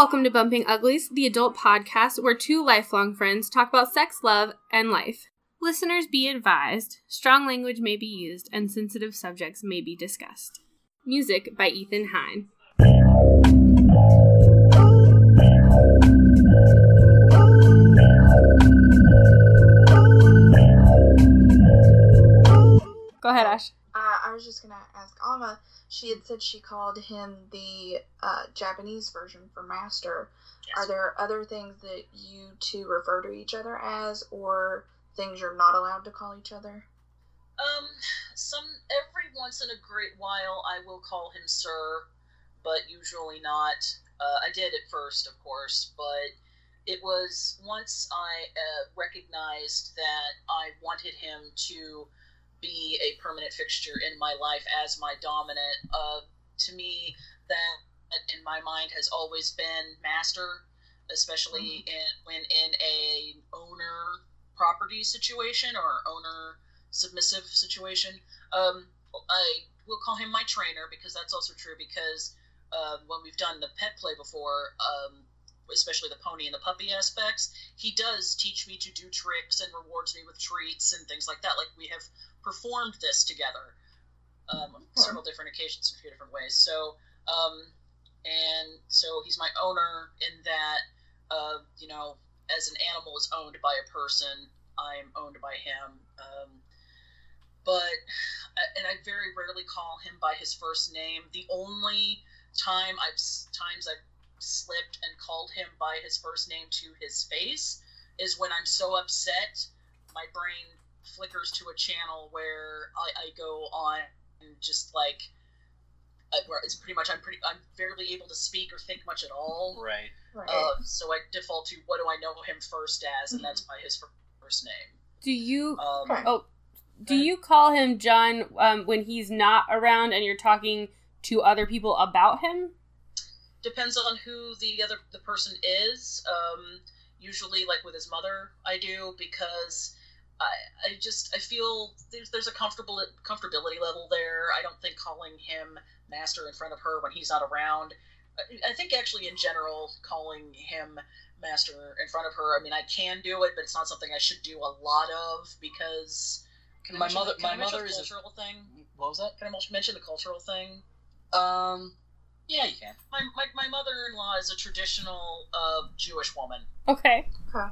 Welcome to Bumping Uglies, the adult podcast where two lifelong friends talk about sex, love, and life. Listeners be advised strong language may be used and sensitive subjects may be discussed. Music by Ethan Hine. Go ahead, Ash. I was just gonna ask Alma. She had said she called him the uh, Japanese version for master. Are there other things that you two refer to each other as, or things you're not allowed to call each other? Um, some every once in a great while I will call him sir, but usually not. Uh, I did at first, of course, but it was once I uh, recognized that I wanted him to be a permanent fixture in my life as my dominant. Uh, to me, that in my mind has always been master, especially in when in a owner property situation or owner submissive situation. Um, I will call him my trainer because that's also true because uh, when we've done the pet play before, um, especially the pony and the puppy aspects, he does teach me to do tricks and rewards me with treats and things like that. Like we have performed this together um, on several different occasions in a few different ways. So, um, and so he's my owner in that, uh, you know, as an animal is owned by a person, I'm owned by him. Um, but, and I very rarely call him by his first name. The only time I've times I've slipped and called him by his first name to his face is when I'm so upset, my brain flickers to a channel where I, I go on and just like uh, where it's pretty much I'm pretty I'm barely able to speak or think much at all. Right. Right. Uh, so I default to what do I know him first as, and that's by his first name. Do you Um, oh do you call him John um, when he's not around and you're talking to other people about him? depends on who the other the person is. Um, usually, like with his mother, I do because I, I just I feel there's there's a comfortable comfortability level there. I don't think calling him master in front of her when he's not around. I- think actually in general calling him master in front of her. I mean, I can do it, but it's not something I should do a lot of because. Can My mention mother- the- can I my mother the is a- cultural thing. What was that? Can I mention the cultural thing? Um, yeah, you can. My, my, my mother-in-law is a traditional uh, Jewish woman. Okay.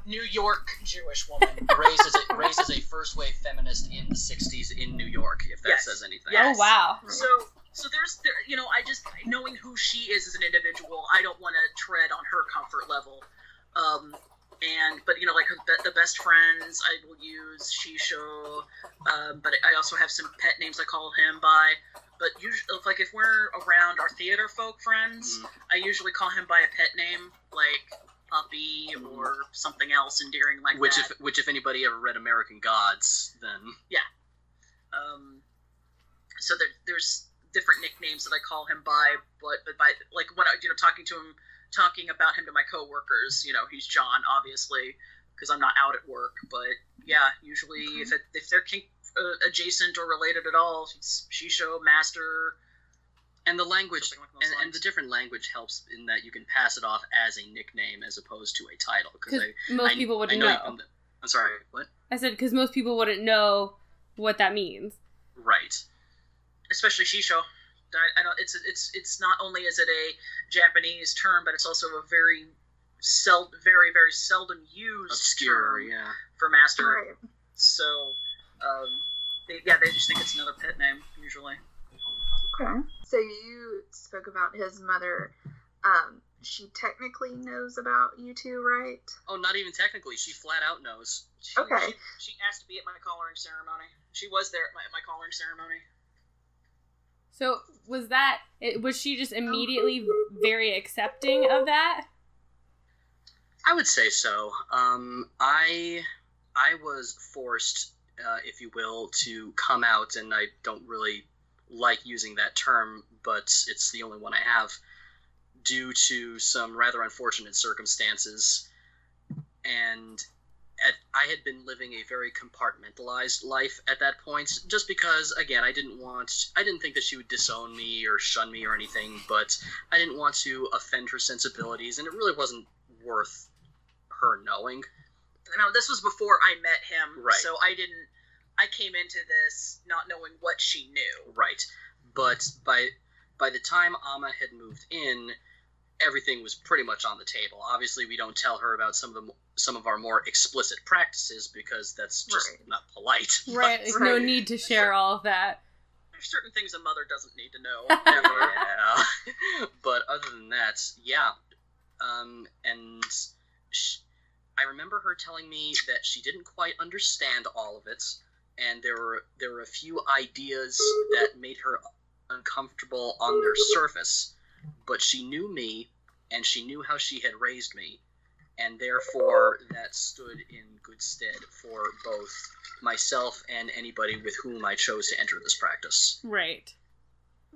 New York Jewish woman. raised as a raised as a first wave feminist in the '60s in New York. If that Yes. says anything. Yes. Oh wow. so so there's there, you know I just knowing who she is as an individual, I don't want to tread on her comfort level. Um, and but you know like her, the, the best friends I will use Shisho, um, but I also have some pet names I call him by. But usually, like if we're around our theater folk friends, Mhm. I usually call him by a pet name like puppy or something else endearing like Which, that. if which, if anybody ever read American Gods, then yeah. um, so there, there's different nicknames that I call him by, but but by like when I you know talking to him, talking about him to my coworkers, you know he's John obviously because I'm not out at work, but yeah, usually if it, if they're kink uh, adjacent or related at all, it's Shisho Master. and the language Something along those and, and the different language helps in that you can pass it off as a nickname as opposed to a title. Because Because I, most I- people wouldn't know. know. you I'm sorry. What? I said because most people wouldn't know what that means. Right. especially Shisho. I, I don't. It's it's it's not only is it a Japanese term, but it's also a very sel- very very seldom used Obscure. term Yeah. for master. Right. So, um, they, yeah, they just think it's another pet name usually. Okay. So you spoke about his mother. Um, she technically knows about you two, right? Oh, not even technically. She flat out knows. She, Okay. She, she asked to be at my collaring ceremony. She was there at my, at my collaring ceremony. So was that? It, was she just immediately very accepting of that? I would say so. Um, I I was forced, uh, if you will, to come out, and I don't really like using that term, but it's the only one I have, due to some rather unfortunate circumstances. And at, I had been living a very compartmentalized life at that point, just because, again, I didn't want, I didn't think that she would disown me or shun me or anything, but I didn't want to offend her sensibilities, and it really wasn't worth her knowing. No, this was before I met him, Right. so I didn't. I came into this not knowing what she knew. Right. But by by the time Amma had moved in, everything was pretty much on the table. Obviously, we don't tell her about some of the some of our more explicit practices because that's just Right. not polite. Right. There's no need to share all of that. There's certain things a mother doesn't need to know. yeah. but other than that, yeah. Um, and sh I remember her telling me that she didn't quite understand all of it, and there were there were a few ideas that made her uncomfortable on their surface. But she knew me, and she knew how she had raised me, and therefore that stood in good stead for both myself and anybody with whom I chose to enter this practice. Right.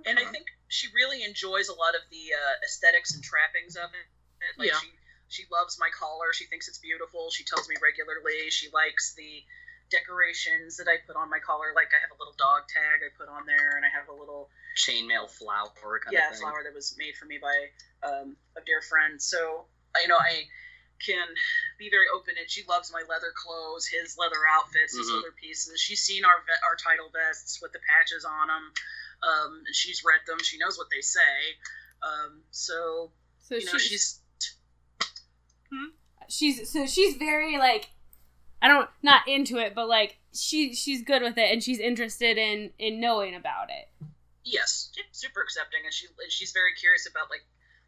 and I think she really enjoys a lot of the uh, aesthetics and trappings of it. Like Yeah. she she loves my collar. She thinks it's beautiful. She tells me regularly. She likes the decorations that I put on my collar. Like I have a little dog tag I put on there, and I have a little chainmail flower kind yeah of thing. flower that was made for me by um, a dear friend. So you know I can be very open and she loves my leather clothes, his leather outfits, his Mhm. leather pieces. She's seen our ve- our title vests with the patches on them. Um, and she's read them. She knows what they say. Um, so So you know she's, she's Hmm? she's so she's very like I don't not into it, but like she she's good with it and she's interested in in knowing about it. Yes. super accepting and she and she's very curious about like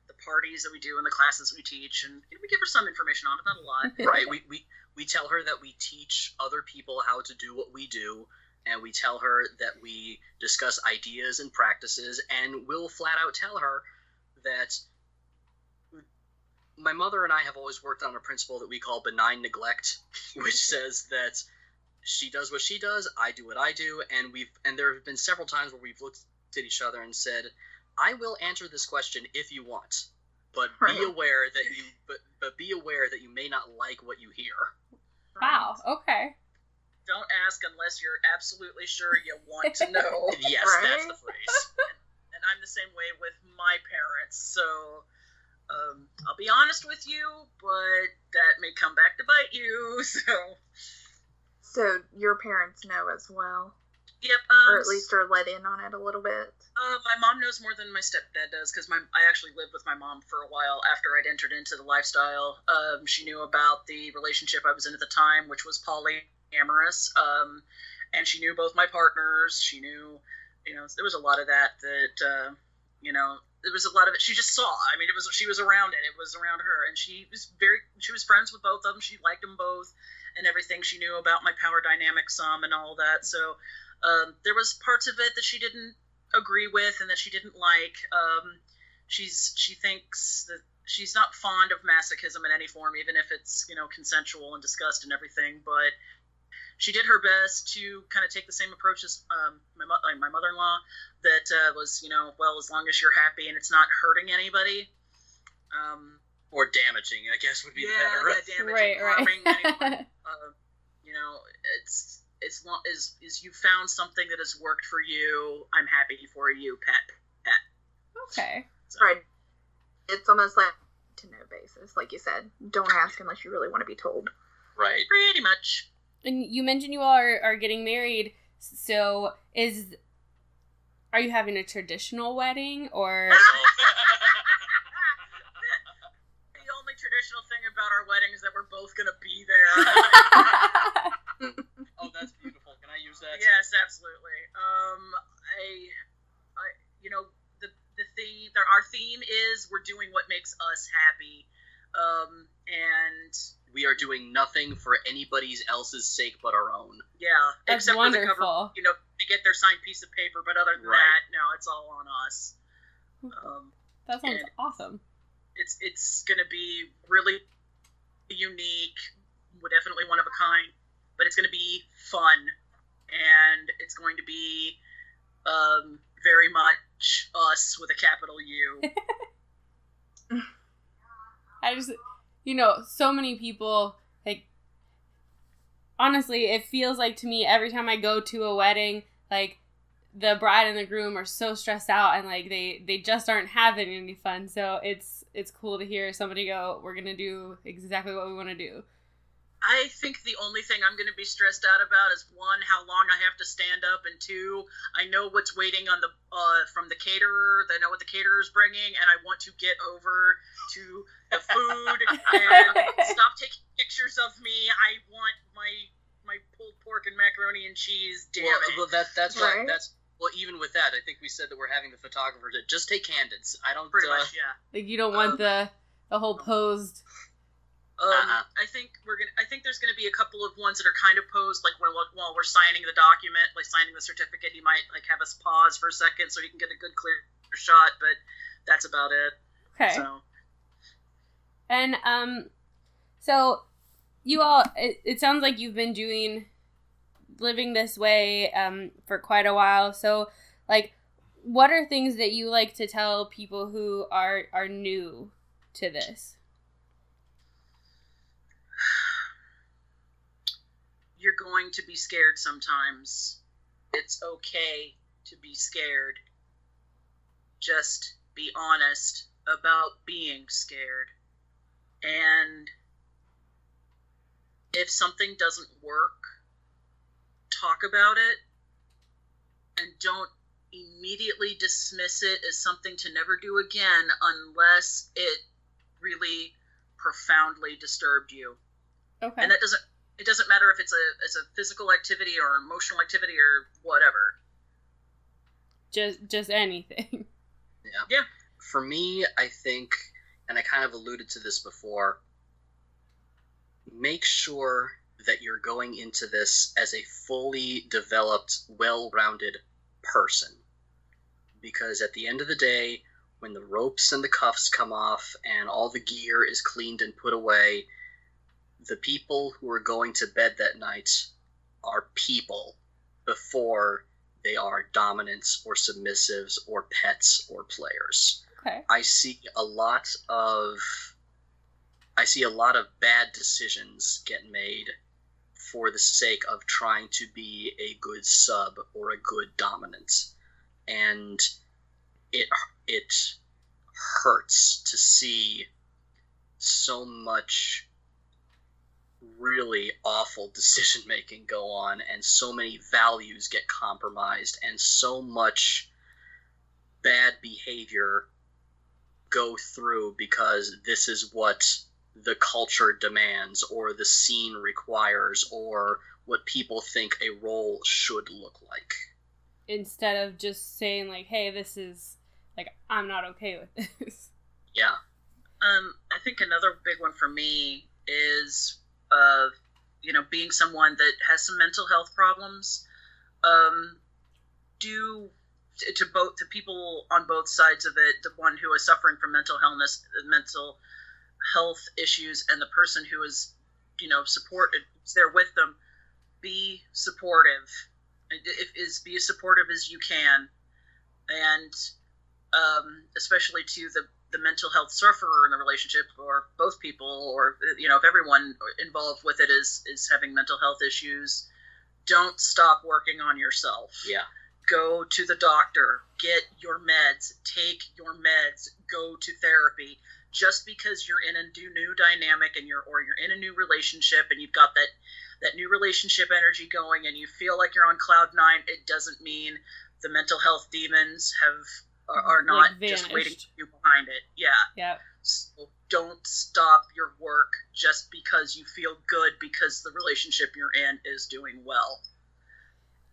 the parties that we do and the classes we teach and we give her some information on it, not a lot. Right. We, we we tell her that we teach other people how to do what we do, and we tell her that we discuss ideas and practices, and we'll flat out tell her that my mother and I have always worked on a principle that we call benign neglect, which says that she does what she does, I do what I do, and we've and there have been several times where we've looked at each other and said, "I will answer this question if you want, but be aware that you but but be aware that you may not like what you hear." Wow. Okay. Don't ask unless you're absolutely sure you want to know. Yes, that's the phrase. and I'm the same way with my parents. So um, I'll be honest with you, but that may come back to bite you. So So your parents know as well, yep, um, or at least are let in on it a little bit. uh, my mom knows more than my stepdad does because my I actually lived with my mom for a while after I'd entered into the lifestyle. Um, she knew about the relationship I was in at the time, which was polyamorous. Um, and she knew both my partners. She knew, you know, there was a lot of that that, uh, you know, there was a lot of it. She just saw. I mean, it was she was around it. It was around her, and she was very. She was friends with both of them. She liked them both, and everything. She knew about my power dynamic some and all that. So um, there was parts of it that she didn't agree with and that she didn't like. Um, she's she thinks that she's not fond of masochism in any form, even if it's you know consensual and discussed and everything. But she did her best to kind of take the same approach as um, my mo- like my mother-in-law. That uh, was you know well as long as you're happy and it's not hurting anybody. Um, Or damaging, I guess would be the better. yeah, damaging, Right, harming anyone right. uh, you know, it's it's long as is you found something that has worked for you. I'm happy for you, pet. okay. So, Right. It's almost like to no basis, like you said. Don't ask unless you really want to be told. Right. Pretty much. And you mentioned you all are, are getting married. So is are you having a traditional wedding or the only traditional thing about our wedding is that we're both gonna be there. oh, that's beautiful. Can I use that? yes, absolutely. Um, I, I, you know, the the theme, our theme is we're doing what makes us happy. Um, and We are doing nothing for anybody else's sake but our own. yeah, That's except for the cover wonderful. you know, to get their signed piece of paper. But other than Right. that, no, it's all on us. Um, that sounds awesome. it's it's going to be really unique, definitely one of a kind, but it's going to be fun, and it's going to be um, very much us with a capital U. I just, you know, so many people like honestly, it feels like to me every time I go to a wedding, like the bride and the groom are so stressed out and like they they just aren't having any fun. So it's it's cool to hear somebody go, "We're gonna do exactly what we want to do." I think the only thing I'm going to be stressed out about is one, how long I have to stand up, and two, I know what's waiting on the uh, from the caterer. I know what the caterer is bringing, and I want to get over to the food and stop taking pictures of me. I want my my pulled pork and macaroni and cheese. Damn well, it! well, that that's right. Right. That's well, even with that, I think we said that we're having the photographer to just take candids. I don't. Pretty uh, much, yeah. Like you don't want the the whole posed. Um, Uh-uh. I think we're gonna. I think there's gonna be a couple of ones that are kind of posed, like when while we're signing the document, like signing the certificate, he might like have us pause for a second so he can get a good clear shot. But that's about it. Okay. So And um, so you all, it, it sounds like you've been doing living this way um for quite a while. So like, what are things that you like to tell people who are are new to this? You're going to be scared sometimes. It's okay to be scared. Just be honest about being scared. And if something doesn't work, talk about it and don't immediately dismiss it as something to never do again unless it really profoundly disturbed you Okay. and that doesn't it doesn't matter if it's a it's a physical activity or emotional activity or whatever just just anything. Yeah. Yeah. For me, I think, and I kind of alluded to this before, make sure that you're going into this as a fully developed, well rounded person. Because at the end of the day, when the ropes and the cuffs come off and all the gear is cleaned and put away, the people who are going to bed that night are people before they are dominants or submissives or pets or players. Okay. I see a lot of I see a lot of bad decisions get made for the sake of trying to be a good sub or a good dominant. And it it hurts to see so much really awful decision making go on and so many values get compromised and so much bad behavior go through because this is what the culture demands or the scene requires or what people think a role should look like. Instead of just saying like, "Hey, this is like I'm not okay with this." Yeah. um i think another big one for me is uh you know being someone that has some mental health problems um do to, both to people on both sides of it the one who is suffering from mental illness mental health issues and the person who is you know supported is there with them be supportive. If, is be as supportive as you can. And um, especially to the the mental health sufferer in the relationship or both people or you know if everyone involved with it is is having mental health issues don't stop working on yourself. Yeah. go to the doctor. Get your meds. Take your meds. Go to therapy. Just because you're in a new, new dynamic and you're or you're in a new relationship and you've got that that new relationship energy going and you feel like you're on cloud nine it doesn't mean the mental health demons have are, are not Like, just waiting for you behind it. Yeah. Yeah. so don't stop your work just because you feel good because the relationship you're in is doing well.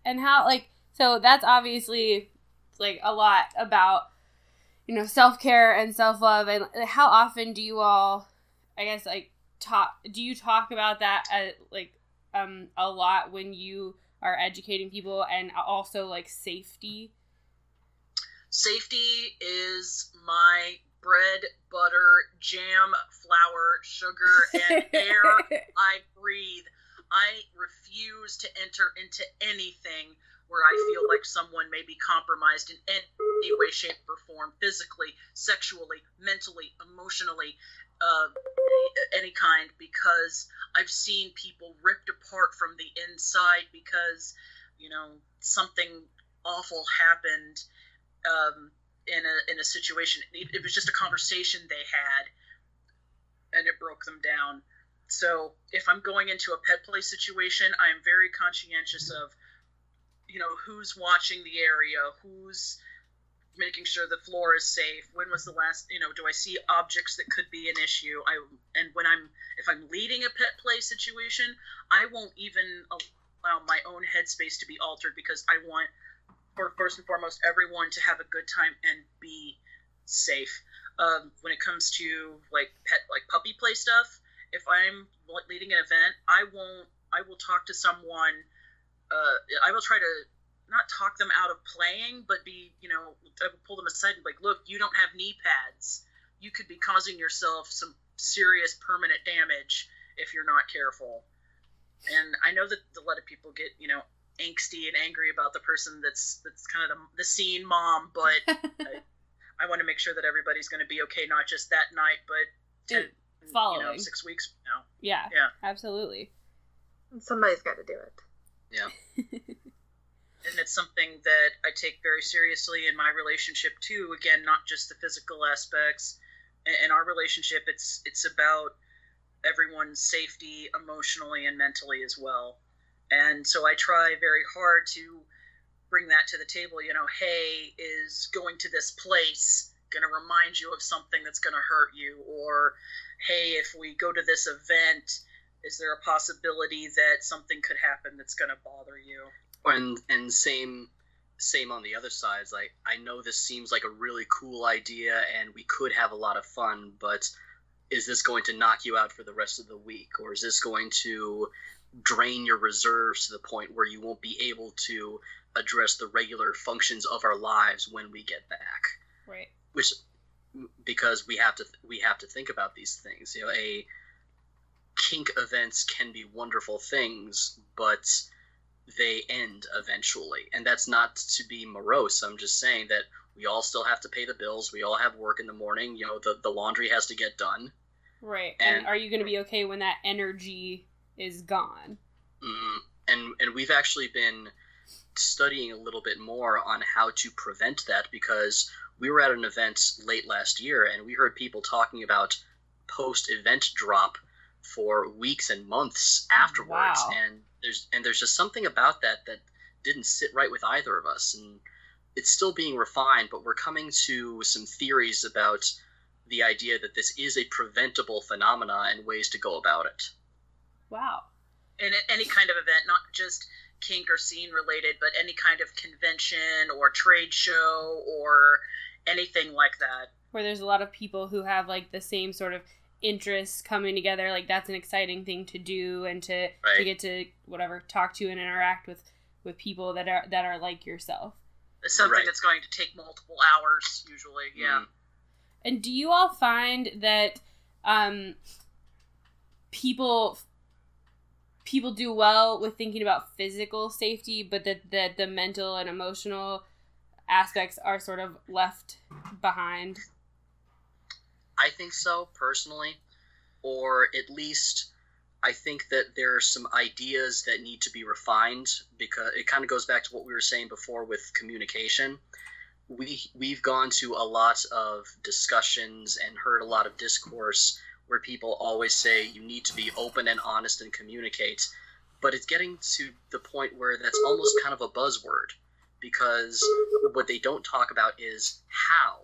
And how like so that's obviously like a lot about you know self-care and self-love. And how often do you all i guess like talk do you talk about that at, like um a lot when you are educating people and also like safety Safety is my bread, butter, jam, flour, sugar, and air I breathe. I refuse to enter into anything where I feel like someone may be compromised in any way, shape, or form, physically, sexually, mentally, emotionally, uh, any kind, because I've seen people ripped apart from the inside because, you know, something awful happened um, in a in a situation. It, it was just a conversation they had, and it broke them down. So if I'm going into a pet play situation, I am very conscientious of, you know, who's watching the area, who's making sure the floor is safe. When was the last, you know, do I see objects that could be an issue? I and when I'm if I'm leading a pet play situation, I won't even allow my own headspace to be altered because I want for first and foremost everyone to have a good time and be safe. Um, when it comes to like pet like puppy play stuff, if I'm leading an event, I won't. I will talk to someone. Uh, I will try to not talk them out of playing, but be, you know, I will pull them aside and be like, look, you don't have knee pads. You could be causing yourself some serious permanent damage if you're not careful. And I know that a lot of people get, you know, angsty and angry about the person that's that's kind of the, the scene mom, but I, I, want to make sure that everybody's going to be okay, not just that night, but ten, following you know, six weeks now. Yeah, yeah, absolutely. Somebody's got to do it. Yeah. and it's something that I take very seriously in my relationship too. Again, not just the physical aspects. In our relationship, it's it's about everyone's safety emotionally and mentally as well. And so I try very hard to bring that to the table. You know, hey, is going to this place going to remind you of something that's going to hurt you? Or, hey, if we go to this event, is there a possibility that something could happen that's going to bother you? and and same same on the other side. like I know this seems like a really cool idea and we could have a lot of fun, but is this going to knock you out for the rest of the week, or is this going to drain your reserves to the point where you won't be able to address the regular functions of our lives when we get back? Right. Which because we have to we have to think about these things. You know, a kink events can be wonderful things, but they end eventually. And that's not to be morose. I'm just saying that we all still have to pay the bills. We all have work in the morning. You know, the, the laundry has to get done. Right. And, and are you going to be okay when that energy is gone? Mm, and and we've actually been studying a little bit more on how to prevent that because we were at an event late last year and we heard people talking about post event drop for weeks and months afterwards wow. and there's and there's just something about that that didn't sit right with either of us and it's still being refined but we're coming to some theories about the idea that this is a preventable phenomena and ways to go about it wow and any kind of event not just kink or scene related but any kind of convention or trade show or anything like that where there's a lot of people who have like the same sort of interests coming together like that's an exciting thing to do and to right. to get to whatever talk to and interact with with people that are that are like yourself it's something right. that's going to take multiple hours usually yeah mm. and do you all find that um people people do well with thinking about physical safety but that that the mental and emotional aspects are sort of left behind I think so personally, or at least I think that there are some ideas that need to be refined because it kind of goes back to what we were saying before with communication. We we've gone to a lot of discussions and heard a lot of discourse where people always say you need to be open and honest and communicate, but it's getting to the point where that's almost kind of a buzzword because what they don't talk about is how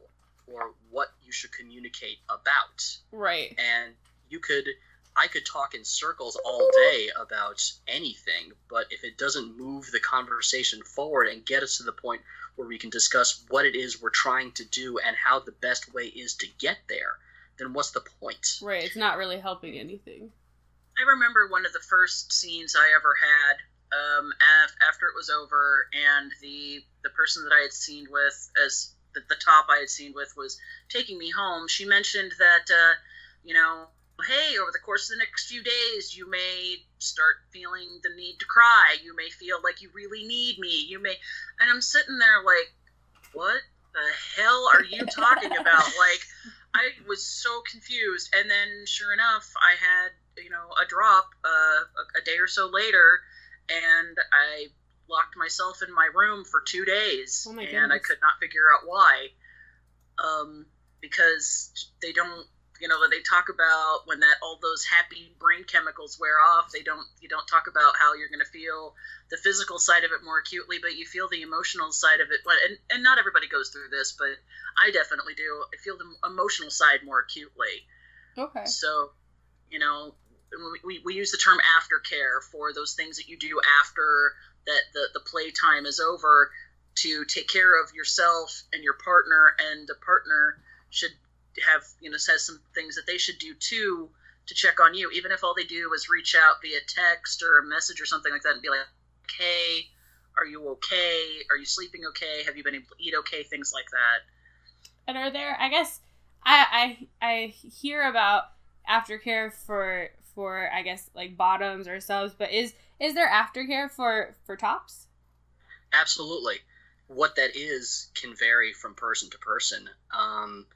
or what you should communicate about. Right. And you could I could talk in circles all day about anything, but if it doesn't move the conversation forward and get us to the point where we can discuss what it is we're trying to do and how the best way is to get there, then what's the point? Right, it's not really helping anything. I remember one of the first scenes I ever had um, after it was over, and the the person that I had seen with as the, the top I had seen with was taking me home, she mentioned that, uh, you know, hey, over the course of the next few days, you may start feeling the need to cry. You may feel like you really need me. You may, and I'm sitting there like, what the hell are you talking about? like, I was so confused. And then, sure enough, I had you know a drop uh, a, a day or so later, and I locked myself in my room for two days, Oh and I could not figure out why. Um, because they don't, you know, that they talk about when that all those happy brain chemicals wear off. They don't, you don't talk about how you're going to feel the physical side of it more acutely, but you feel the emotional side of it. And, and not everybody goes through this, but I definitely do. I feel the emotional side more acutely. Okay. So, you know, we, we, we use the term aftercare for those things that you do after that the, the playtime is over to take care of yourself and your partner, and the partner should have, you know, says some things that they should do too to check on you, even if all they do is reach out via text or a message or something like that and be like, hey, are you okay? Are you sleeping okay? Have you been able to eat okay? Things like that. And are there? I guess I I I hear about aftercare for for I guess like bottoms or subs, but is is there aftercare for for tops? Absolutely. What that is can vary from person to person. Um,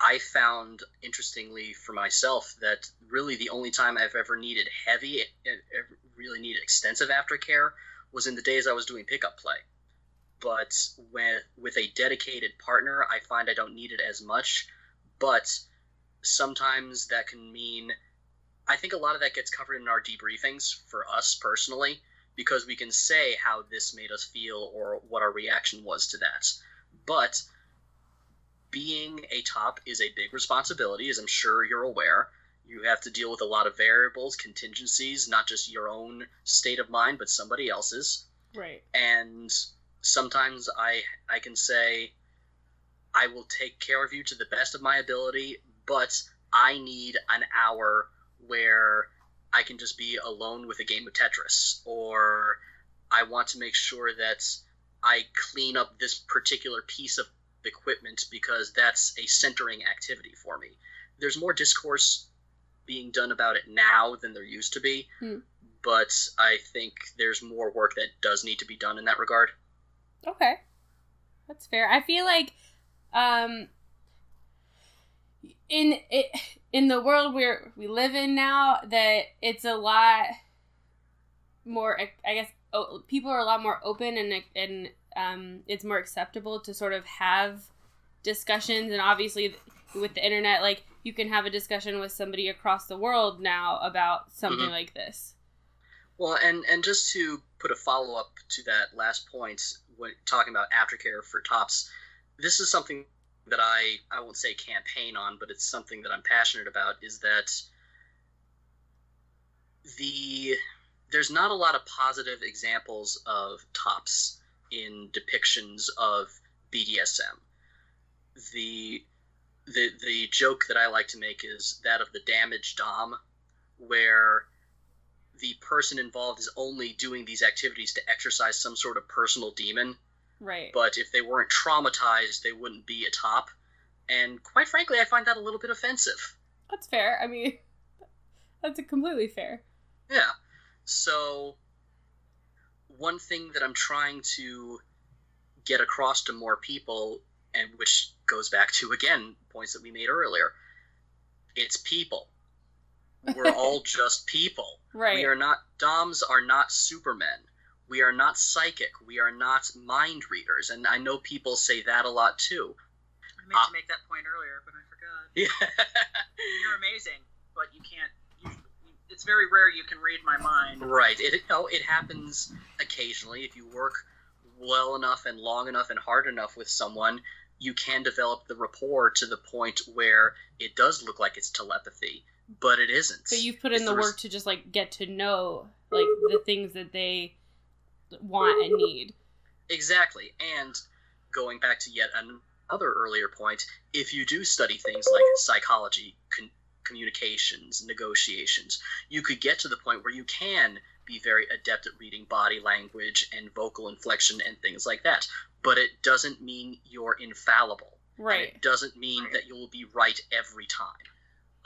I found, interestingly for myself, that really the only time I've ever needed heavy, really needed extensive aftercare was in the days I was doing pickup play. But with, with a dedicated partner, I find I don't need it as much. But sometimes that can mean, I think a lot of that gets covered in our debriefings for us personally because we can say how this made us feel or what our reaction was to that. But being a top is a big responsibility, as I'm sure you're aware. You have to deal with a lot of variables, contingencies, not just your own state of mind, but somebody else's. Right. And sometimes I I can say I will take care of you to the best of my ability, but I need an hour where I can just be alone with a game of Tetris, or I want to make sure that I clean up this particular piece of equipment because that's a centering activity for me. There's more discourse being done about it now than there used to be, Hmm. but I think there's more work that does need to be done in that regard. Okay. That's fair. I feel like um in it in the world where we live in now that it's a lot more I guess people are a lot more open and and um it's more acceptable to sort of have discussions and obviously with the internet like you can have a discussion with somebody across the world now about something Mhm. like this. Well, and and just to put a follow up to that last point, when talking about aftercare for tops, this is something that I I won't say campaign on, but it's something that I'm passionate about. Is that the there's not a lot of positive examples of tops in depictions of BDSM. The the the joke that I like to make is that of the damaged dom, where the person involved is only doing these activities to exercise some sort of personal demon, Right. but if they weren't traumatized, they wouldn't be a top. And quite frankly, I find that a little bit offensive. That's fair. I mean that's completely fair. Yeah. So, one thing that I'm trying to get across to more people, and which goes back to, again, points that we made earlier, it's people. We're all just people. Right. We are not Doms are not supermen. We are not psychic. We are not mind readers. And I know people say that a lot too. I meant Ah. to make that point earlier, but I forgot. Yeah. You're amazing, but you can't. You, it's very rare you can read my mind. right. It you know, it happens occasionally if you work well enough and long enough and hard enough with someone, you can develop the rapport to the point where it does look like it's telepathy, but it isn't. But you've put in It's the res- work to just like get to know like the things that they want and need. Exactly. And going back to yet another earlier point, if you do study things like psychology, con- communications, negotiations, you could get to the point where you can be very adept at reading body language and vocal inflection and things like that. But it doesn't mean you're infallible. And Right. it doesn't mean that you'll be right every time.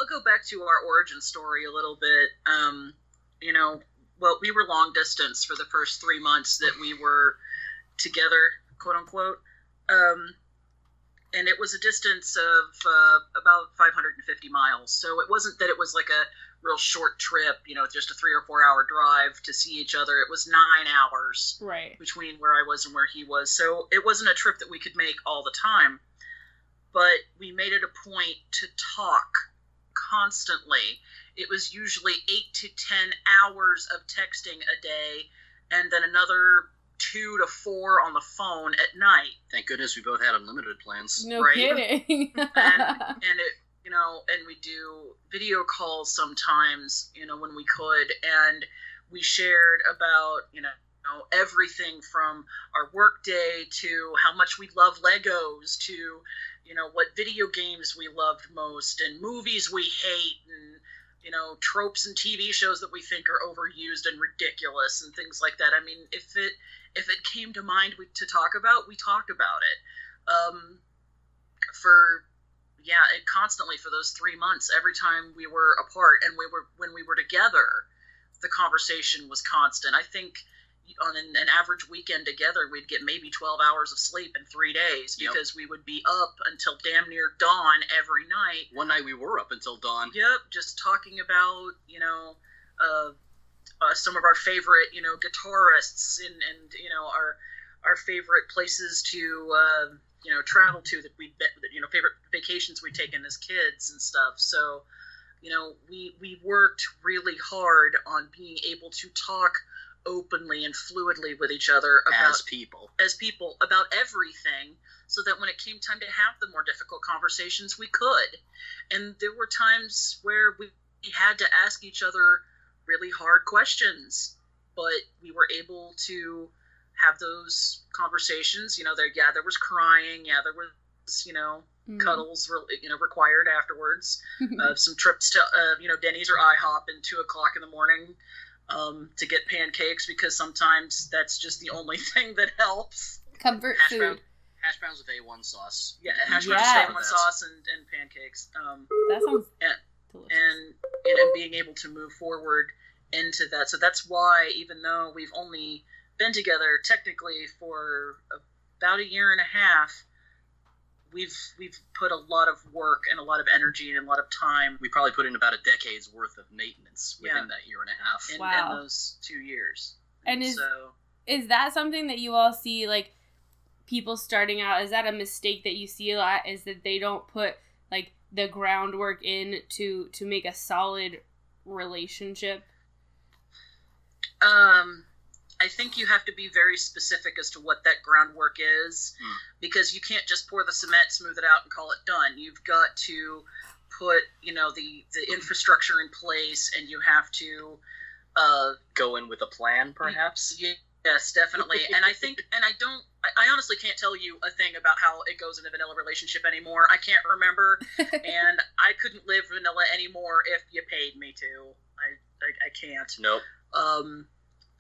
I'll go back to our origin story a little bit. Um, you know, well, we were long distance for the first three months that we were together, quote unquote. Um, and it was a distance of uh, about 550 miles. So it wasn't that it was like a real short trip, you know, just a three or four hour drive to see each other. It was nine hours Right. between where I was and where he was. So it wasn't a trip that we could make all the time. But we made it a point to talk constantly. It was usually eight to ten hours of texting a day, and then another two to four on the phone at night. Thank goodness we both had unlimited plans. No Right. kidding. and and it you know and we do video calls sometimes you know when we could and we shared about you know everything from our work day to how much we love legos to you know what video games we loved most and movies we hate and you know tropes and tv shows that we think are overused and ridiculous and things like that. I mean if it if it came to mind we, to talk about we talked about it. Um, for yeah it constantly for those three months every time we were apart and we were when we were together the conversation was constant. I think on an, an average weekend together we'd get maybe 12 hours of sleep in three days Yep. because we would be up until damn near dawn every night One night we were up until dawn. Yep, just talking about you know uh, uh, some of our favorite you know guitarists and and you know our our favorite places to uh, you know travel to that we you know favorite vacations we'd taken as kids and stuff. So you know we we worked really hard on being able to talk openly and fluidly with each other about As people. as people about everything so that when it came time to have the more difficult conversations we could and there were times where we had to ask each other really hard questions but we were able to have those conversations you know there yeah there was crying yeah there was you know Mm. cuddles were you know required afterwards uh, some trips to uh, you know Denny's or IHOP at two o'clock in the morning um, to get pancakes because sometimes that's just the only thing that helps. Comfort Hash, food. brown, hash browns with A1 sauce. Yeah, hash Yeah. browns, Yes. salmon sauce, and, and pancakes. Um, That sounds Yeah. delicious. and, and and being able to move forward into that. So that's why, even though we've only been together technically for about a year and a half, we've we've put a lot of work and a lot of energy and a lot of time We probably put in about a decade's worth of maintenance within Yeah. that year and a half. in, Wow. in those two years. And is so is that something that you all see like people starting out is that a mistake that you see a lot is that they don't put like the groundwork in to to make a solid relationship Um, I think you have to be very specific as to what that groundwork is, Hmm. because you can't just pour the cement, smooth it out, and call it done. You've got to put, you know, the the infrastructure in place, and you have to, uh, Go in with a plan, perhaps. y- yes, definitely. and I think, and I don't, I, I honestly can't tell you a thing about how it goes in a vanilla relationship anymore. I can't remember, and I couldn't live vanilla anymore if you paid me to. I, I, I can't. Nope. Um,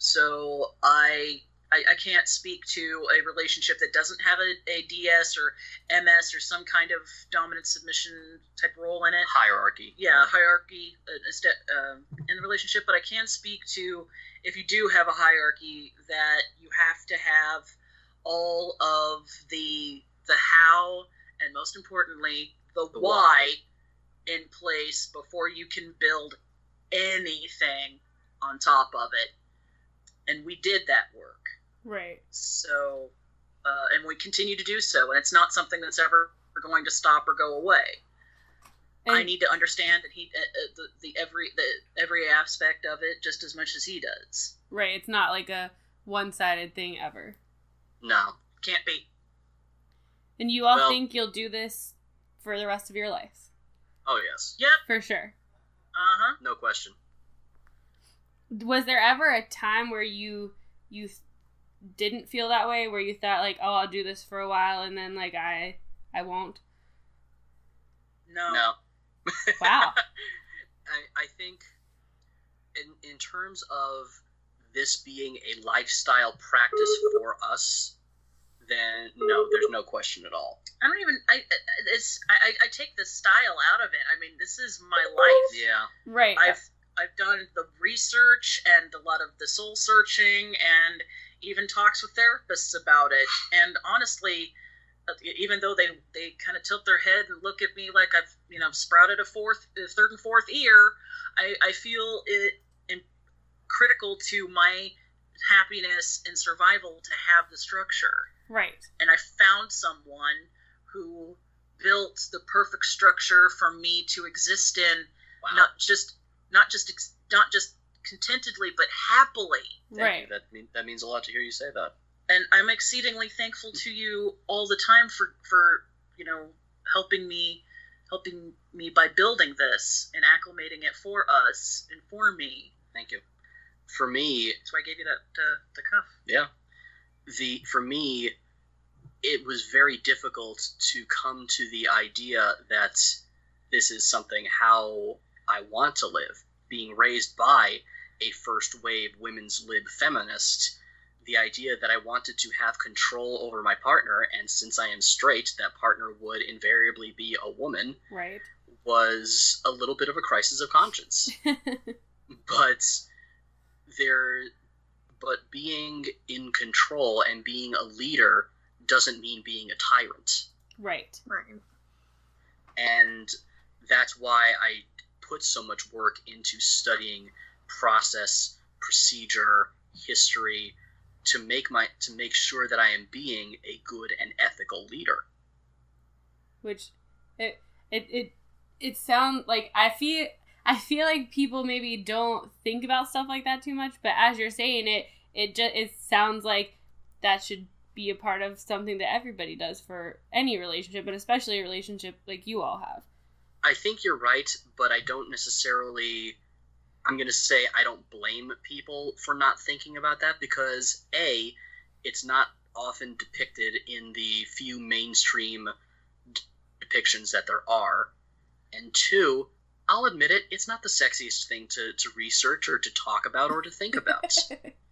so I, I I can't speak to a relationship that doesn't have a, a DS or MS or some kind of dominant submission type role in it. Hierarchy. Yeah, hierarchy uh, um in the relationship, but I can speak to if you do have a hierarchy that you have to have all of the the how and most importantly the, The why in place before you can build anything on top of it. And we did that work. right So, uh, and we continue to do so. And it's not something that's ever going to stop or go away. and, I need to understand that he, uh, uh, the, the every the every aspect of it just as much as he does. right it's not like a one-sided thing ever No. Can't be. and you all Well- think you'll do this for the rest of your life Oh, yes. Yep. for sure Uh huh. No question. Was there ever a time where you you didn't feel that way where you thought like oh i'll do this for a while and then like i i won't No. No. wow I, I think in in terms of this being a lifestyle practice for us, then no, there's no question at all. I don't even. I it's. I, I- I take the style out of it. I mean, this is my life. Yeah. right I've I've done the research and a lot of the soul searching and even talks with therapists about it. And honestly, uh, even though they they kind of tilt their head and look at me like I've you know sprouted a fourth, a third and fourth ear, I, I feel it critical to my happiness and survival to have the structure. Right. And I found someone who built the perfect structure for me to exist in, wow. not just not just not just contentedly, but happily. Thank right. You. That mean, that means a lot to hear you say that. And I'm exceedingly thankful to you all the time for for you know helping me helping me by building this and acclimating it for us and for me. Thank you. For me, so I gave you that uh, the cuff. Yeah. The for me, it was very difficult to come to the idea that this is something how I want to live. Being raised by a first wave women's lib feminist, the idea that I wanted to have control over my partner, and since I am straight, that partner would invariably be a woman, right, was a little bit of a crisis of conscience. but there, but being in control and being a leader doesn't mean being a tyrant. Right. Right. And that's why I put so much work into studying process, procedure, history to make my to make sure that I am being a good and ethical leader. Which it it it it sounds like I feel I feel like people maybe don't think about stuff like that too much, but as you're saying it, it just it sounds like that should be a part of something that everybody does for any relationship, but especially a relationship like you all have. I think you're right, but I don't necessarily. I'm going to say I don't blame people for not thinking about that because A, it's not often depicted in the few mainstream d- depictions that there are. And two, I'll admit it, it's not the sexiest thing to, to research or to talk about or to think about.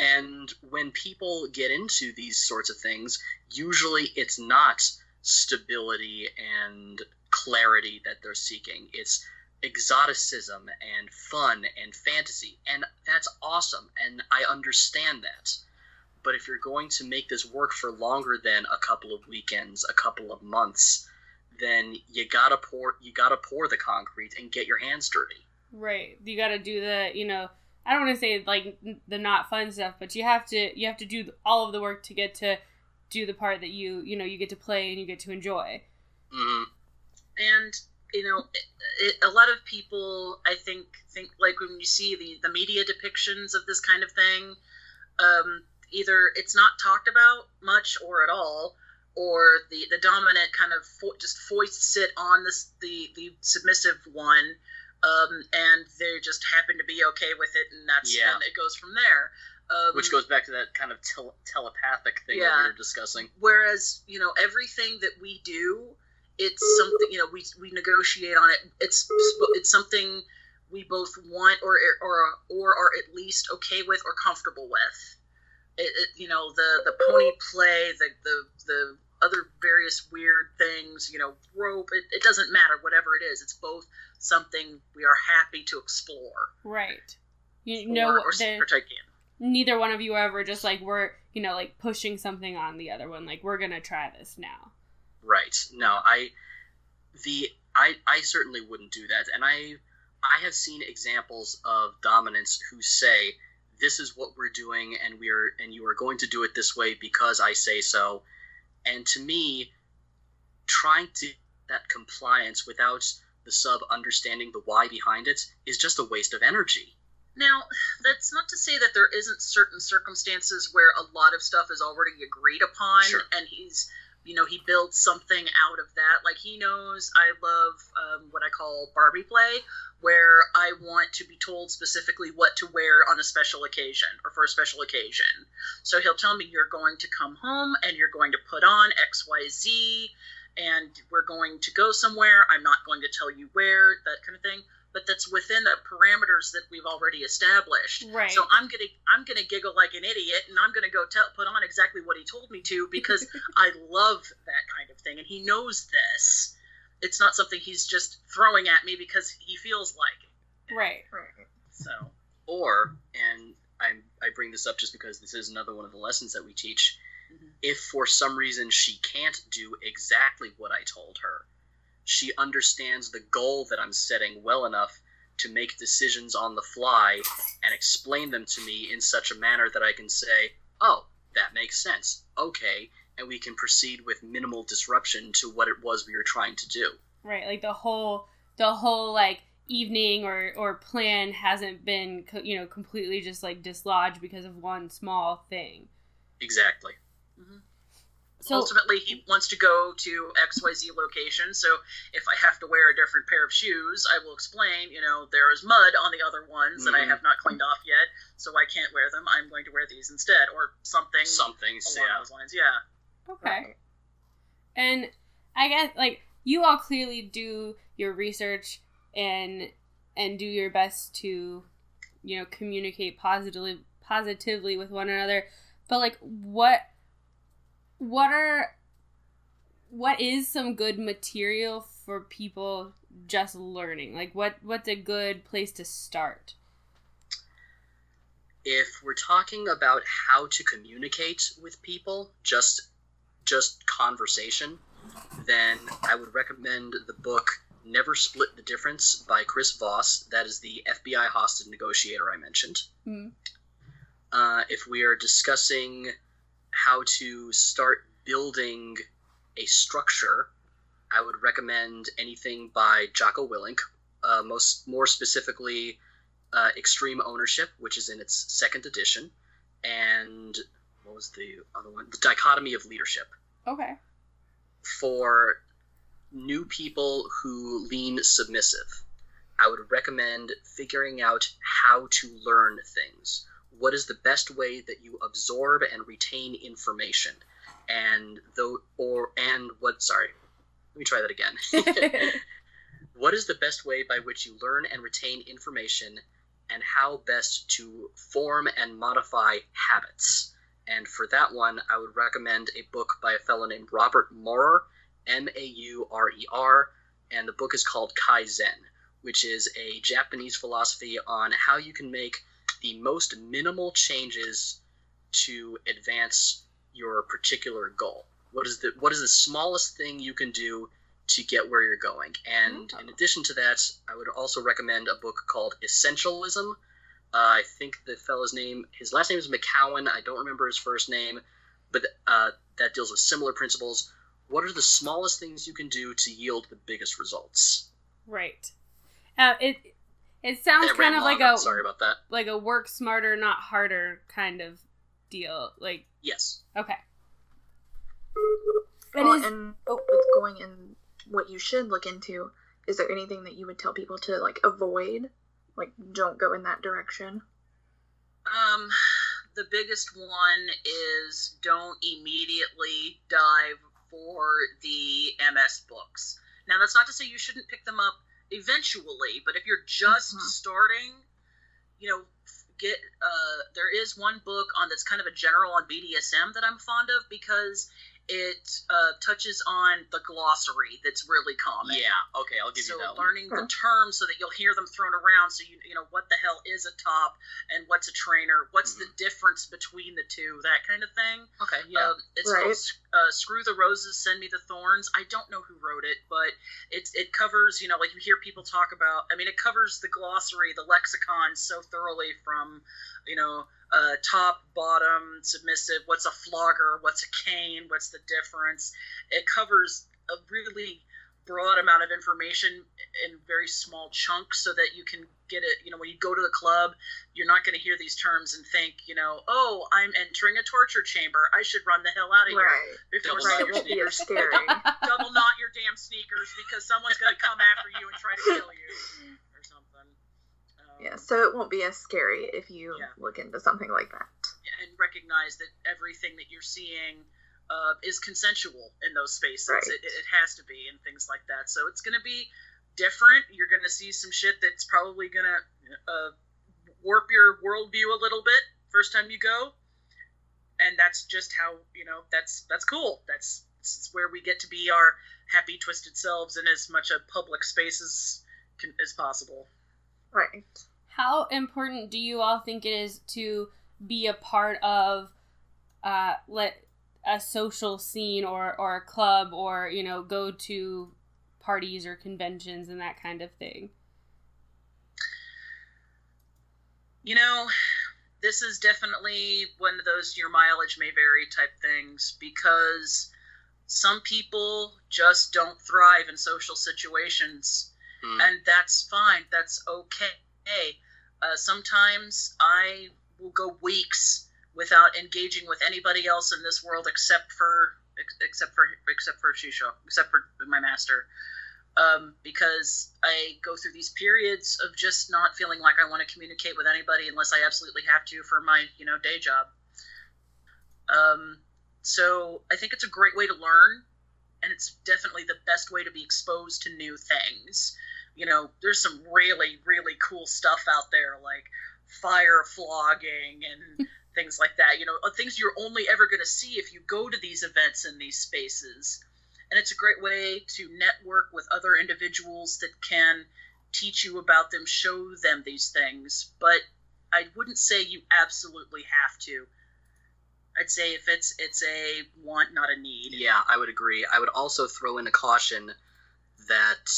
And when people get into these sorts of things, usually it's not stability and clarity that they're seeking. It's exoticism and fun and fantasy. And that's awesome. And I understand that. But if you're going to make this work for longer than a couple of weekends, a couple of months, then you gotta pour you gotta pour the concrete and get your hands dirty. Right. You gotta do the you know I don't want to say like the not fun stuff, but you have to you have to do all of the work to get to do the part that you you know you get to play and you get to enjoy. Mm-hmm. And you know, it, it, a lot of people I think think like when you see the the media depictions of this kind of thing, um, either it's not talked about much or at all, or the the dominant kind of fo- just foists it on this the the submissive one um, and they just happen to be okay with it, and that's yeah. and it goes from there. Um, Which goes back to that kind of tel- telepathic thing yeah. that we were discussing. Whereas you know everything that we do, it's something you know we we negotiate on it. It's it's something we both want or or or are at least okay with or comfortable with. It, it, you know the the pony play, the the the other various weird things, you know, rope. It, it doesn't matter, whatever it is. It's both something we are happy to explore. Right. You know, or, neither one of you ever just like we're you know like pushing something on the other one. Like we're gonna try this now. Right. No, I the I I certainly wouldn't do that, and I I have seen examples of dominants who say this is what we're doing and we're and you are going to do it this way because I say so and to me, trying to that compliance without the sub understanding the why behind it is just a waste of energy. Now, that's not to say that there isn't certain circumstances where a lot of stuff is already agreed upon sure. and he's you know he builds something out of that like he knows i love um, what i call barbie play where I want to be told specifically what to wear on a special occasion or for a special occasion. So he'll tell me, You're going to come home and you're going to put on XYZ and we're going to go somewhere. I'm not going to tell you where, that kind of thing. But that's within the parameters that we've already established. Right. So I'm gonna I'm gonna giggle like an idiot, and I'm gonna go tell, put on exactly what he told me to because I love that kind of thing, and he knows this it's not something he's just throwing at me because he feels like it. Right. So. Or, and I I bring this up just because this is another one of the lessons that we teach, Mhm. If for some reason she can't do exactly what I told her, she understands the goal that I'm setting well enough to make decisions on the fly and explain them to me in such a manner that I can say, oh, that makes sense. Okay. And we can proceed with minimal disruption to what it was we were trying to do. Right, like the whole the whole like evening or or plan hasn't been you know completely just like dislodged because of one small thing. Exactly. Mm-hmm. So Ultimately, he wants to go to XYZ location, so if I have to wear a different pair of shoes, I will explain, you know, there is mud on the other ones that I Mhm. have not cleaned off yet, so I can't wear them. I'm going to wear these instead, or something Something. along Yeah. those lines. Yeah. okay. And I guess like you all clearly do your research and and do your best to you know communicate positively positively with one another. But like what what are what is some good material for people just learning? Like what what's a good place to start? if we're talking about how to communicate with people, just just conversation, then I would recommend the book Never Split the Difference by Chris Voss. That is the FBI hostage negotiator I mentioned. Mhm. Uh, if we are discussing how to start building a structure, I would recommend anything by Jocko Willink, uh, most more specifically uh, Extreme Ownership, which is in its second edition, and what was the other one? The Dichotomy of Leadership Okay. for new people who lean submissive. I would recommend figuring out how to learn things. What is the best way that you absorb and retain information? And though or and what sorry. Let me try that again. what is the best way by which you learn and retain information and how best to form and modify habits? And for that one, I would recommend a book by a fellow named Robert Maurer, M A U R E R, and the book is called Kaizen, which is a Japanese philosophy on how you can make the most minimal changes to advance your particular goal. What is the what is the smallest thing you can do to get where you're going? And in addition to that, I would also recommend a book called Essentialism. Uh, I think the fellow's name, his last name is McKeown. I don't remember his first name, but uh, that deals with similar principles. What are the smallest things you can do to yield the biggest results? Right. Uh, it it sounds kind of like long, a sorry about that. like a work smarter, not harder kind of deal. Like Yes. okay. Well, It is- and with going in what you should look into, is there anything that you would tell people to like avoid? Like, don't go in that direction. Um, the biggest one is don't immediately dive for the MS books. Now, that's not to say you shouldn't pick them up eventually, but if you're just Mhm. starting, you know, get uh, there is one book on that's kind of a general on BDSM that I'm fond of because it uh, touches on the glossary that's really common Yeah. Okay, I'll give so you that one. learning the Sure. terms so that you'll hear them thrown around so you you know what the hell is a top and what's a trainer what's the difference between the two that kind of thing Okay. Yeah. um, it's Right. called uh, screw the roses send me the thorns i don't know who wrote it but it's it covers you know like you hear people talk about i mean it covers the glossary the lexicon so thoroughly from you know uh, top bottom submissive what's a flogger what's a cane what's the difference it covers a really broad amount of information in very small chunks so that you can get it you know when you go to the club you're not going to hear these terms and think you know oh i'm entering a torture chamber i should run the hell out of here Right. before Double Right. knot your won't be as sneakers. scary. double knot your damn sneakers because someone's going to come after you and try to kill you Yeah. So it won't be as scary if you Yeah. look into something like that. and recognize that everything that you're seeing uh, is consensual in those spaces. Right. It, it has to be, and things like that. So it's going to be different. You're going to see some shit that's probably going to uh, warp your worldview a little bit first time you go, and that's just how you know that's that's cool. That's, that's where we get to be our happy, twisted selves in as much a public space as, can, as possible. Right. How important do you all think it is to be a part of uh let a social scene or or a club or you know go to parties or conventions and that kind of thing you know this is definitely one of those your mileage may vary type things because some people just don't thrive in social situations Mm. and that's fine that's okay uh, sometimes i will go weeks without engaging with anybody else in this world except for ex- except for except for shisha except for my master um, because I go through these periods of just not feeling like I want to communicate with anybody unless I absolutely have to for my you know day job. Um, so I think it's a great way to learn, and it's definitely the best way to be exposed to new things. You know, there's some really really cool stuff out there like fire flogging and things like that. You know, uh, things you're only ever going to see if you go to these events in these spaces and it's a great way to network with other individuals that can teach you about them show them these things but i wouldn't say you absolutely have to i'd say if it's it's a want not a need Yeah, I would agree. I would also throw in a caution that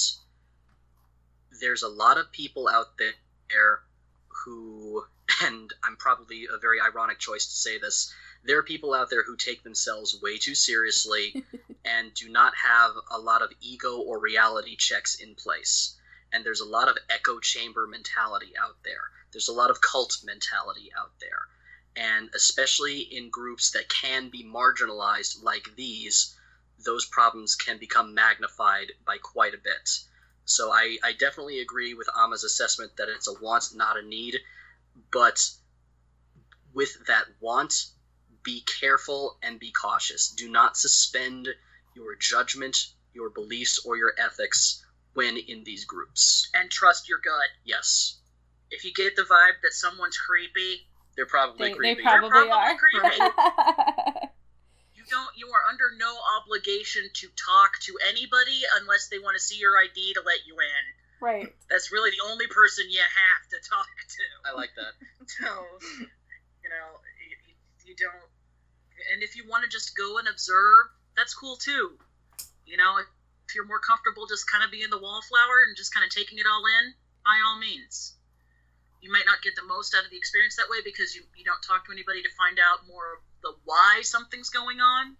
there's a lot of people out there who, and I'm probably a very ironic choice to say this, there are people out there who take themselves way too seriously and do not have a lot of ego or reality checks in place. And there's a lot of echo chamber mentality out there. There's a lot of cult mentality out there. And especially in groups that can be marginalized like these, those problems can become magnified by quite a bit. So I, I definitely agree with Amma's assessment that it's a want, not a need. But with that want, be careful and be cautious. Do not suspend your judgment, your beliefs, or your ethics when in these groups. and trust your gut Yes, if you get the vibe that someone's creepy they're probably they, they creepy. probably, probably are creepy. you don't you are under no obligation to talk to anybody unless they want to see your id to let you in. Right. That's really the only person you have to talk to. I like that. so you know you, you don't and if you want to just go and observe that's cool too. You know if, if you're more comfortable just kind of being the wallflower and just kind of taking it all in by all means you might not get the most out of the experience that way because you, you don't talk to anybody to find out more of the why something's going on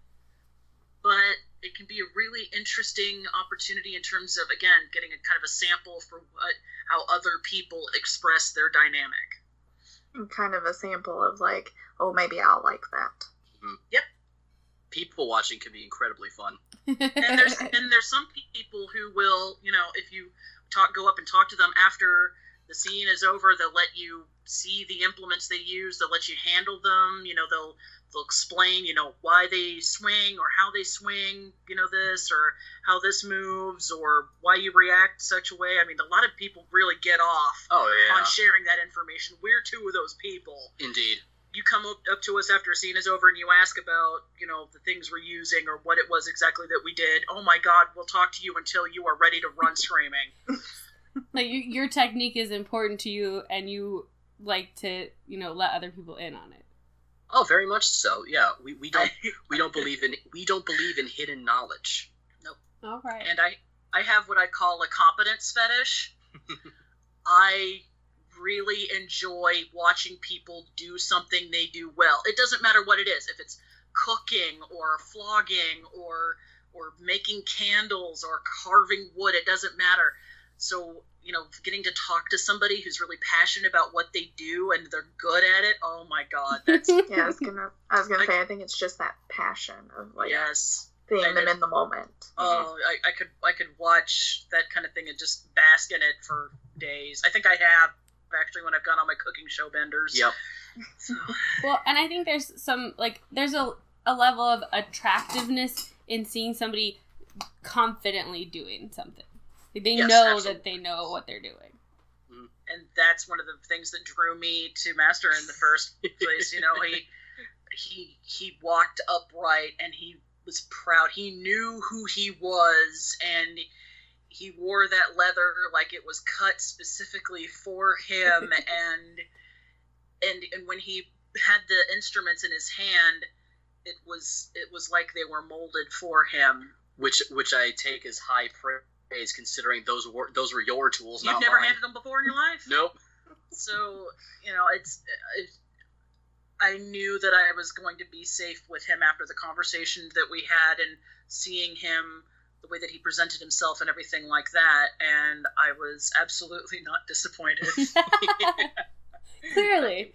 but it can be a really interesting opportunity in terms of again getting a kind of a sample for what how other people express their dynamic And kind of a sample of like, oh, maybe I'll like that. Mm-hmm. Yep. People watching can be incredibly fun. and there's and there's some people who will you know if you talk go up and talk to them after the scene is over they'll let you see the implements they use they'll let you handle them you know they'll they'll explain you know why they swing or how they swing you know this or how this moves or why you react such a way. I mean a lot of people really get off Oh on sharing that information. We're two of those people. Indeed. you come up, up to us after a scene is over and you ask about you know the things we're using or what it was exactly that we did. Oh my god we'll talk to you until you are ready to run screaming like you, your technique is important to you and you like to you know let other people in on it. Oh, very much so. Yeah, we, we don't we don't believe in we don't believe in hidden knowledge. Nope. All right. And i i have what i call a competence fetish. I really enjoy watching people do something they do well. It doesn't matter what it is. If it's cooking or flogging or or making candles or carving wood it doesn't matter so you know getting to talk to somebody who's really passionate about what they do and they're good at it oh my god that's Yeah, I was gonna, I was gonna I- say, I think it's just that passion of like yes seeing I them know. in the moment. Oh, I, I could I could watch that kind of thing and just bask in it for days. I think I have actually when I've gone on my cooking show benders. Yep. So, well and i think there's some like there's a, a level of attractiveness in seeing somebody confidently doing something like they Yes, know absolutely. that they know what they're doing mm-hmm. and that's one of the things that drew me to Master in the first place. You know, he he he walked upright and he was proud. He knew who he was and he wore that leather like it was cut specifically for him and and and when he had the instruments in his hand it was it was like they were molded for him. which which I take as high praise considering those were those were your tools, You've not never mine. handled them before in your life. Nope. So you know, it's. It, I knew that I was going to be safe with him after the conversation that we had and seeing him the way that he presented himself and everything like that, and I was absolutely not disappointed. Clearly.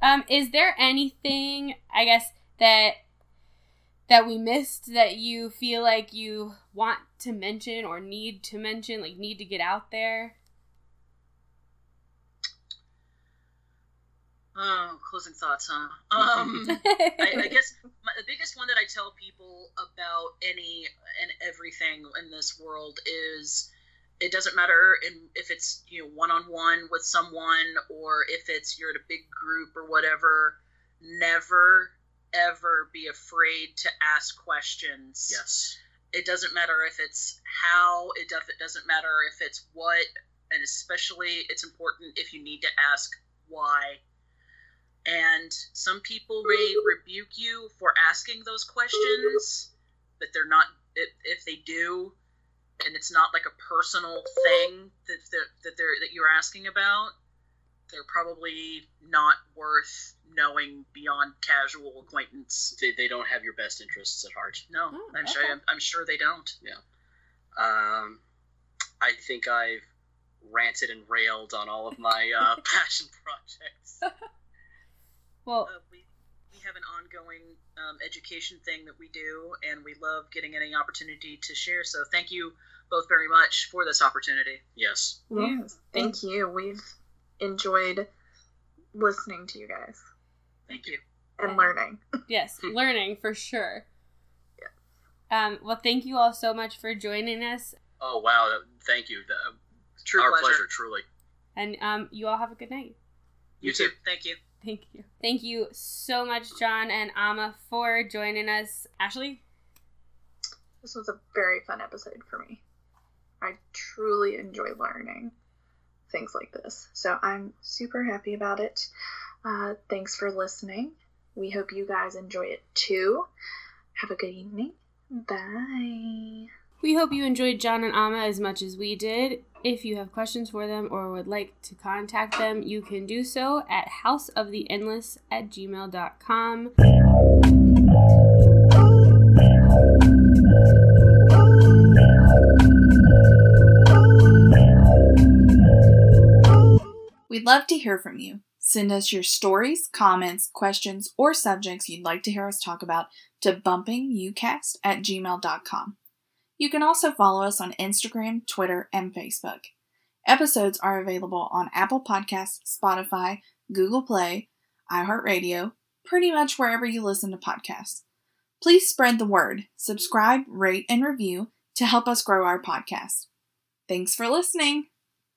Welcome. Um, is there anything I guess that that we missed that you feel like you want to mention or need to mention, like need to get out there? Oh, closing thoughts, huh? Um, I, I guess my, the biggest one that I tell people about any and everything in this world is it doesn't matter in, if it's you know one on one with someone or if it's you're at a big group or whatever. Never ever be afraid to ask questions. Yes. It doesn't matter if it's how. It does. It doesn't matter if it's what, and especially it's important if you need to ask why. And some people may rebuke you for asking those questions, but they're not. If, if they do, and it's not like a personal thing that that, that they're that you're asking about, they're probably not worth knowing beyond casual acquaintance. They, they don't have your best interests at heart. No, Oh, I'm sure. I'm, I'm sure they don't. Yeah. Um, I think I've ranted and railed on all of my uh, passion projects. well, Uh, we we have an ongoing um, education thing that we do, and we love getting any opportunity to share. So thank you both very much for this opportunity. Yes. Yes, thank you. We've enjoyed listening to you guys Thank you. and Yeah. learning. yes, learning for sure. Yeah. Um, well, thank you all so much for joining us, Oh wow! Thank you. The- True our pleasure. pleasure. truly. and um, you all have a good night. You, You too. too. Thank you. Thank you. Thank you so much, John and Amma, for joining us. Ashley, This was a very fun episode for me. I truly enjoy learning things like this. So I'm super happy about it. Uh, thanks for listening. We hope you guys enjoy it too. Have a good evening. Bye. we hope you enjoyed John and Amma as much as we did. If you have questions for them or would like to contact them, you can do so at houseoftheendless at gmail.com. We'd love to hear from you. Send us your stories, comments, questions, or subjects you'd like to hear us talk about to bumpingucast at gmail.com. You can also follow us on Instagram, Twitter, and Facebook. Episodes are available on Apple Podcasts, Spotify, Google Play, iHeartRadio, pretty much wherever you listen to podcasts. Please spread the word, subscribe, rate, and review to help us grow our podcast. Thanks for listening.